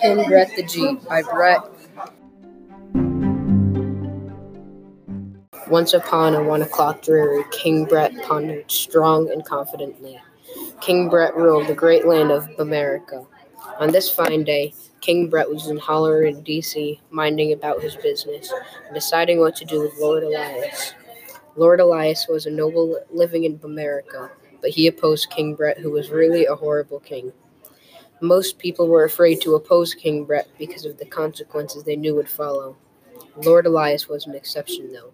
King Brett the G by Brett. Once upon a one o'clock dreary, King Brett pondered strong and confidently. King Brett ruled the great land of America. On this fine day, King Brett was in Holler in D.C., minding about his business and deciding what to do with Lord Elias. Lord Elias was a noble living in America, but he opposed King Brett, who was really a horrible king. Most people were afraid to oppose King Brett because of the consequences they knew would follow. Lord Elias was an exception, though.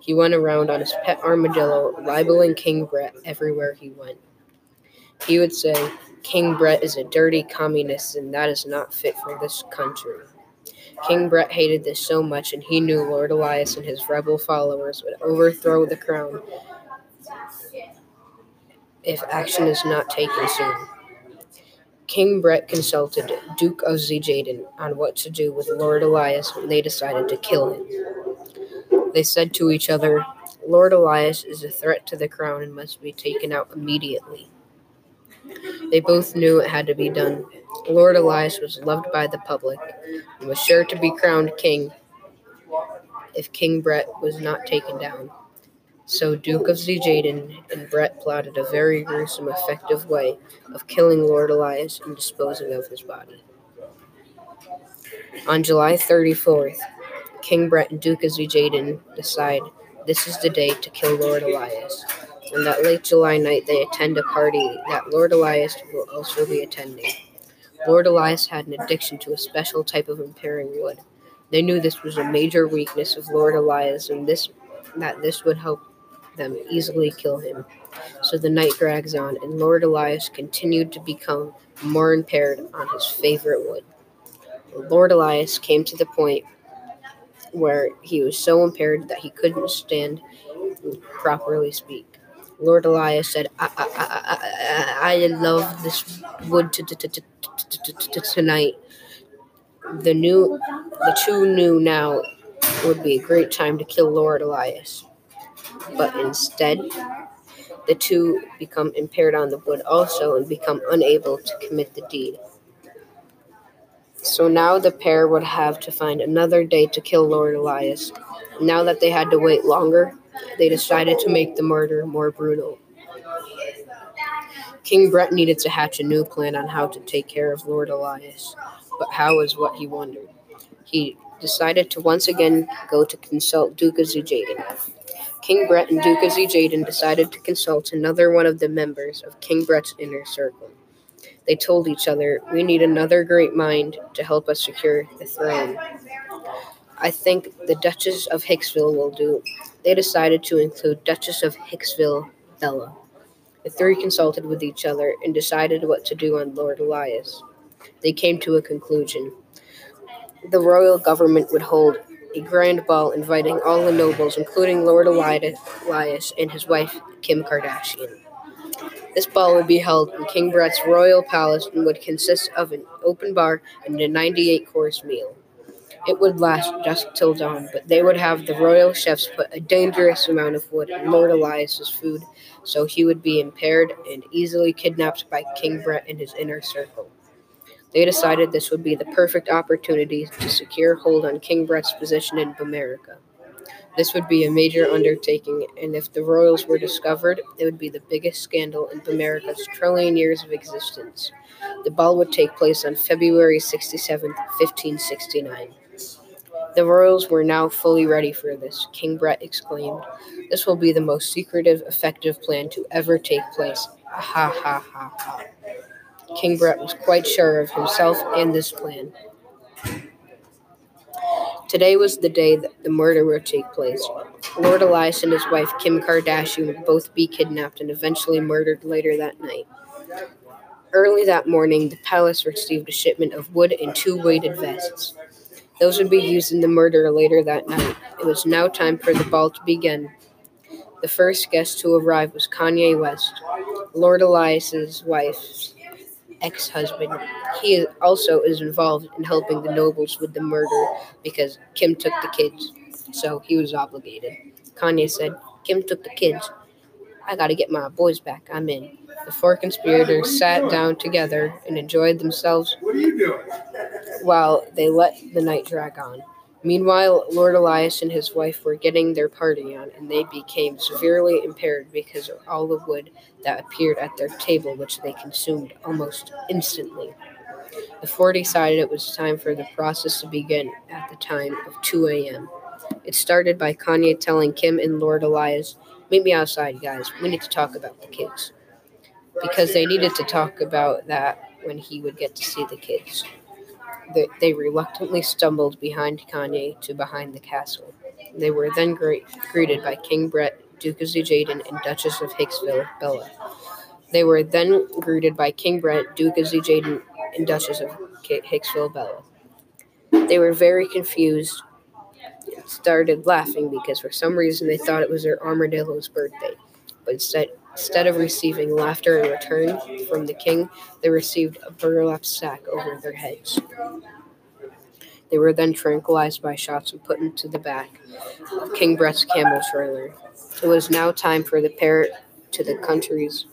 He went around on his pet armadillo, libeling King Brett everywhere he went. He would say, King Brett is a dirty communist, and that is not fit for this country. King Brett hated this so much, and he knew Lord Elias and his rebel followers would overthrow the crown if action is not taken soon. King Brett consulted Duke of Zeejaden on what to do with Lord Elias when they decided to kill him. They said to each other, Lord Elias is a threat to the crown and must be taken out immediately. They both knew it had to be done. Lord Elias was loved by the public and was sure to be crowned king if King Brett was not taken down. So Duke of Zeejaden and Brett plotted a very gruesome, effective way of killing Lord Elias and disposing of his body. On July 34th, King Brett and Duke of Zeejaden decide this is the day to kill Lord Elias. And that late July night, they attend a party that Lord Elias will also be attending. Lord Elias had an addiction to a special type of impairing wood. They knew this was a major weakness of Lord Elias, and this that this would help them easily kill him. So the night drags on, and Lord Elias continued to become more impaired on his favorite wood. Lord Elias came to the point where he was so impaired that he couldn't stand and properly speak. Lord Elias said, I, I, I, I love this wood tonight. The new, the two knew now would be a great time to kill Lord Elias. But instead, the two become impaired on the wood also and become unable to commit the deed. So now the pair would have to find another day to kill Lord Elias. Now that they had to wait longer, they decided to make the murder more brutal. King Brett needed to hatch a new plan on how to take care of Lord Elias, but how is what he wondered. He decided to once again go to consult Duke of Zeejaden. King Brett and Duke of Zeejaden decided to consult another one of the members of King Brett's inner circle. They told each other, We need another great mind to help us secure the throne. I think the Duchess of Hicksville will do. They decided to include Duchess of Hicksville Bella. The three consulted with each other and decided what to do on Lord Elias. They came to a conclusion. The royal government would hold a grand ball inviting all the nobles, including Lord Elias and his wife, Kim Kardashian. This ball would be held in King Brett's royal palace and would consist of an open bar and a 98 course meal. It would last just till dawn, but they would have the royal chefs put a dangerous amount of wood in Lord Elias's food, so he would be impaired and easily kidnapped by King Brett and his inner circle. They decided this would be the perfect opportunity to secure hold on King Brett's position in America. This would be a major undertaking, and if the royals were discovered, it would be the biggest scandal in America's trillion years of existence. The ball would take place on February 67, 1569. The royals were now fully ready for this. King Brett exclaimed, This will be the most secretive, effective plan to ever take place. Ha ha ha ha. King Brett was quite sure of himself and this plan. Today was the day that the murder would take place. Lord Elias and his wife, Kim Kardashian, would both be kidnapped and eventually murdered later that night. Early that morning, the palace received a shipment of wood and two weighted vests. Those would be used in the murder later that night. It was now time for the ball to begin. The first guest to arrive was Kanye West, Lord Elias's wife's ex-husband. He also is involved in helping the nobles with the murder because Kim took the kids, so he was obligated. Kanye said, Kim took the kids. I gotta get my boys back. I'm in. The four conspirators sat down together and enjoyed themselves while they let the night drag on. Meanwhile, Lord Elias and his wife were getting their party on, and they became severely impaired because of all the wood that appeared at their table, which they consumed almost instantly. The four decided it was time for the process to begin at the time of 2 a.m. It started by Kanye telling Kim and Lord Elias, Meet me outside, guys. We need to talk about the kids. Because they needed to talk about that when he would get to see the kids. They, they reluctantly stumbled behind Kanye to behind the castle. They were then great, greeted by King Brett, Duke of Zujaden, and Duchess of Hicksville, Bella. They were then greeted by King Brett, Duke of Zujaden, and Duchess of Hicksville, Bella. They were very confused and started laughing because for some reason they thought it was their armadillo's birthday. But instead, instead of receiving laughter in return from the king, they received a burlap sack over their heads. They were then tranquilized by shots and put into the back of King Brett's camel trailer. It was now time for the pair to the country's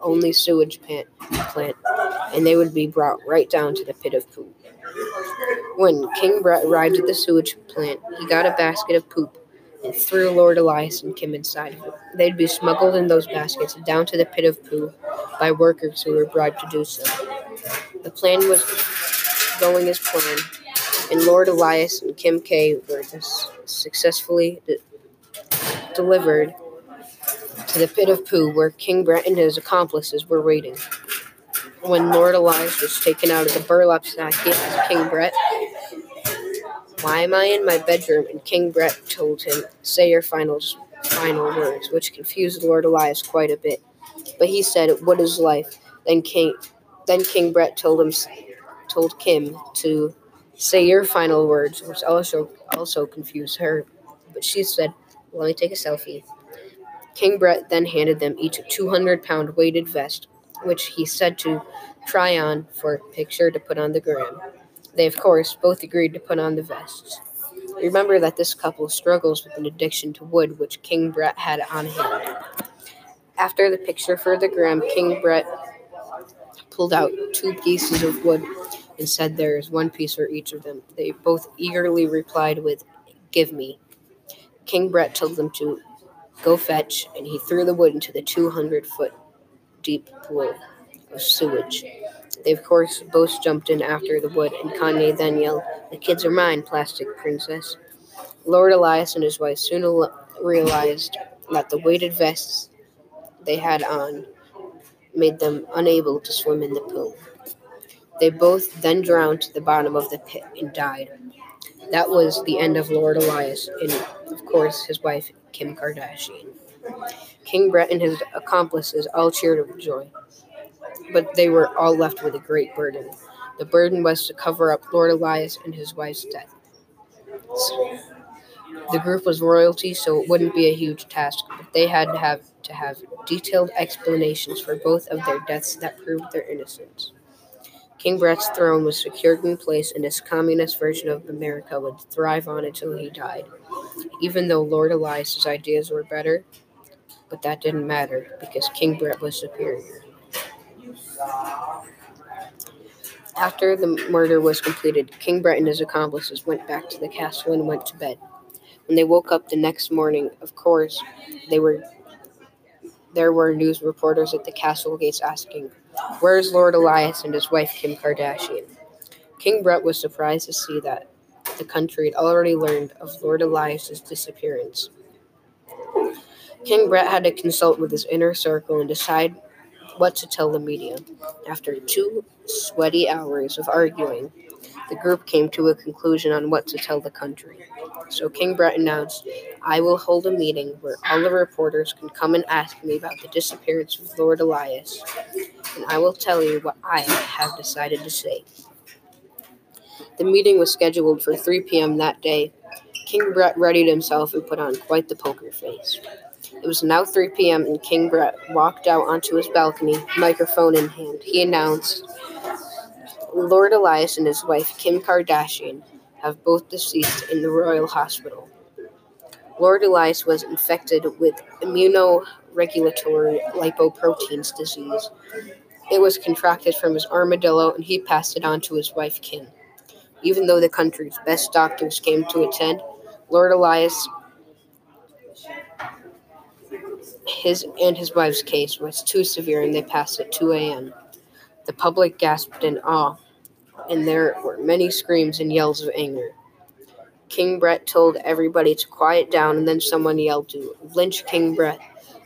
only sewage plant, and they would be brought right down to the pit of poop. When King Brett arrived at the sewage plant, he got a basket of poop threw Lord Elias and Kim inside. They'd be smuggled in those baskets down to the pit of poo by workers who were bribed to do so. The plan was going as planned, and Lord Elias and Kim K were successfully de- delivered to the pit of poo where King Brett and his accomplices were waiting. When Lord Elias was taken out of the burlap sack, King Brett, Why am I in my bedroom? And King Brett told him, Say your final, final words, which confused Lord Elias quite a bit. But he said, What is life? Then King, then King Brett told him, told Kim to say your final words, which also also confused her. But she said, Let me take a selfie. King Brett then handed them each a 200 pound weighted vest, which he said to try on for a picture to put on the gram. They, of course, both agreed to put on the vests. Remember that this couple struggles with an addiction to wood, which King Brett had on hand. After the picture for the gram, King Brett pulled out two pieces of wood and said there is one piece for each of them. They both eagerly replied with, Give me. King Brett told them to Go fetch, and he threw the wood into the 200 foot deep pool of sewage. They, of course, both jumped in after the wood, and Kanye then yelled, The kids are mine, plastic princess. Lord Elias and his wife soon realized that the weighted vests they had on made them unable to swim in the pool. They both then drowned to the bottom of the pit and died. That was the end of Lord Elias and, of course, his wife Kim Kardashian. King Brett and his accomplices all cheered with joy, but they were all left with a great burden. The burden was to cover up Lord Elias and his wife's death. The group was royalty, so it wouldn't be a huge task, but they had to have to have detailed explanations for both of their deaths that proved their innocence. King Brett's throne was secured in place, and his communist version of America would thrive on until he died. Even though Lord Elias's ideas were better, but that didn't matter because King Brett was superior. After the murder was completed, King Brett and his accomplices went back to the castle and went to bed. When they woke up the next morning, of course, they were there were news reporters at the castle gates asking, Where's Lord Elias and his wife Kim Kardashian? King Brett was surprised to see that the country had already learned of Lord Elias's disappearance. King Brett had to consult with his inner circle and decide what to tell the media. After two sweaty hours of arguing, the group came to a conclusion on what to tell the country. So King Brett announced, I will hold a meeting where all the reporters can come and ask me about the disappearance of Lord Elias, and I will tell you what I have decided to say. The meeting was scheduled for 3 p.m. that day. King Brett readied himself and put on quite the poker face. It was now 3 p.m., and King Brett walked out onto his balcony, microphone in hand. He announced, Lord Elias and his wife, Kim Kardashian, have both deceased in the Royal Hospital. Lord Elias was infected with immunoregulatory lipoproteins disease. It was contracted from his armadillo, and he passed it on to his wife, Kim. Even though the country's best doctors came to attend, Lord Elias his and his wife's case was too severe and they passed at 2 a.m. The public gasped in awe, and there were many screams and yells of anger. King Brett told everybody to quiet down, and then someone yelled to lynch King Brett.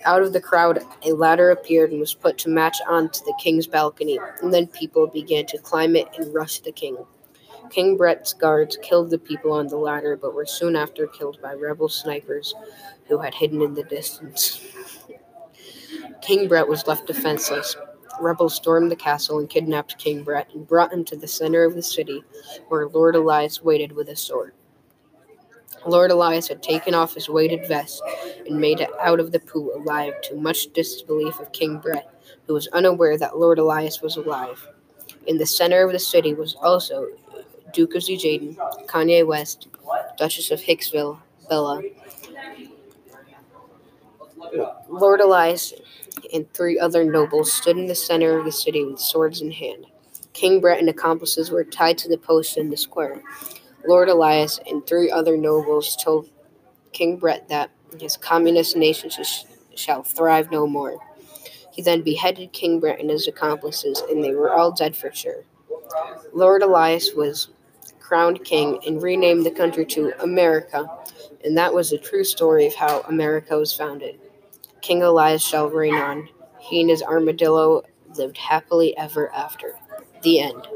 Out of the crowd, a ladder appeared and was put to match onto the king's balcony, and then people began to climb it and rush the king. King Brett's guards killed the people on the ladder, but were soon after killed by rebel snipers who had hidden in the distance. King Brett was left defenseless. Rebels stormed the castle and kidnapped King Brett and brought him to the center of the city, where Lord Elias waited with a sword. Lord Elias had taken off his weighted vest and made it out of the poo alive, to much disbelief of King Brett, who was unaware that Lord Elias was alive. In the center of the city was also Duke of Zujaden, Kanye West, Duchess of Hicksville, Bella, Lord Elias, and three other nobles stood in the center of the city with swords in hand. King Brett and accomplices were tied to the posts in the square. Lord Elias and three other nobles told King Brett that his communist nation sh- shall thrive no more. He then beheaded King Brett and his accomplices, and they were all dead for sure. Lord Elias was crowned king and renamed the country to America, and that was the true story of how America was founded. King Elias shall reign on. He and his armadillo lived happily ever after. The end.